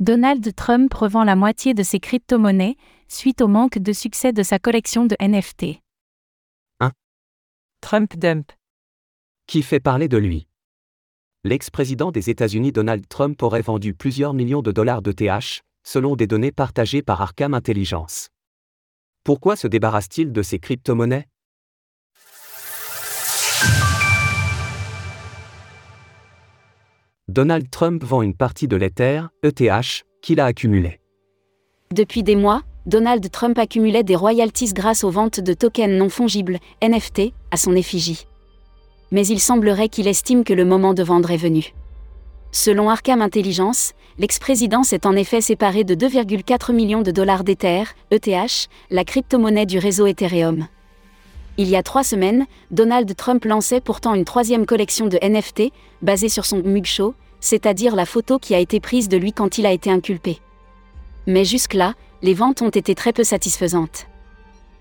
Donald Trump revend la moitié de ses crypto-monnaies, suite au manque de succès de sa collection de NFT. Trump Dump. Qui fait parler de lui L'ex-président des États-Unis Donald Trump aurait vendu plusieurs millions de dollars de TH, selon des données partagées par Arkham Intelligence. Pourquoi se débarrasse-t-il de ses crypto-monnaies? Donald Trump vend une partie de l'Ether, ETH, qu'il a accumulé. Depuis des mois, Donald Trump accumulait des royalties grâce aux ventes de tokens non fongibles, NFT, à son effigie. Mais il semblerait qu'il estime que le moment de vendre est venu. Selon Arkham Intelligence, l'ex-président s'est en effet séparé de 2,4 millions de dollars d'Ether, ETH, la crypto-monnaie du réseau Ethereum. Il y a trois semaines, Donald Trump lançait pourtant une troisième collection de NFT, basée sur son mugshot, c'est-à-dire la photo qui a été prise de lui quand il a été inculpé. Mais jusque-là, les ventes ont été très peu satisfaisantes.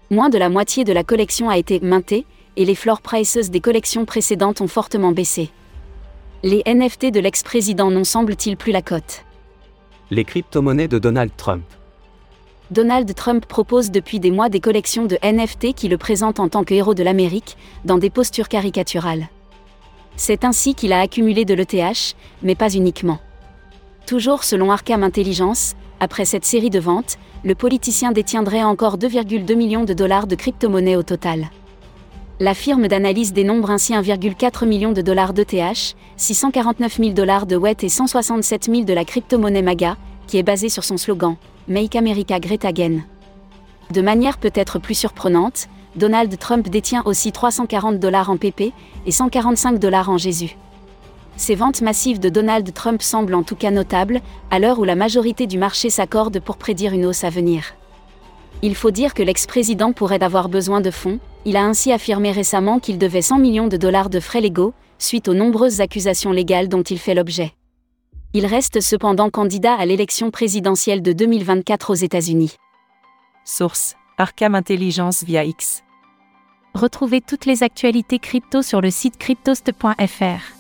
Moins de la moitié de la collection a été mintée, et les floor prices des collections précédentes ont fortement baissé. Les NFT de l'ex-président n'ont semble-t-il plus la cote? Les crypto-monnaies de Donald Trump. Donald Trump propose depuis des mois des collections de NFT qui le présentent en tant que héros de l'Amérique, dans des postures caricaturales. C'est ainsi qu'il a accumulé de l'ETH, mais pas uniquement. Toujours selon Arkham Intelligence, après cette série de ventes, le politicien détiendrait encore 2,2 millions de dollars de crypto-monnaies au total. La firme d'analyse dénombre ainsi 1,4 million de dollars d'ETH, 649 000 dollars de WET et 167 000 de la crypto-monnaie MAGA, qui est basée sur son slogan Make America Great Again. De manière peut-être plus surprenante, Donald Trump détient aussi 340 dollars en PP et 145 dollars en Jésus. Ces ventes massives de Donald Trump semblent en tout cas notables, à l'heure où la majorité du marché s'accorde pour prédire une hausse à venir. Il faut dire que l'ex-président pourrait avoir besoin de fonds, il a ainsi affirmé récemment qu'il devait 100 millions de dollars de frais légaux, suite aux nombreuses accusations légales dont il fait l'objet. Il reste cependant candidat à l'élection présidentielle de 2024 aux États-Unis. Source Arkham Intelligence via X. Retrouvez toutes les actualités crypto sur le site cryptost.fr.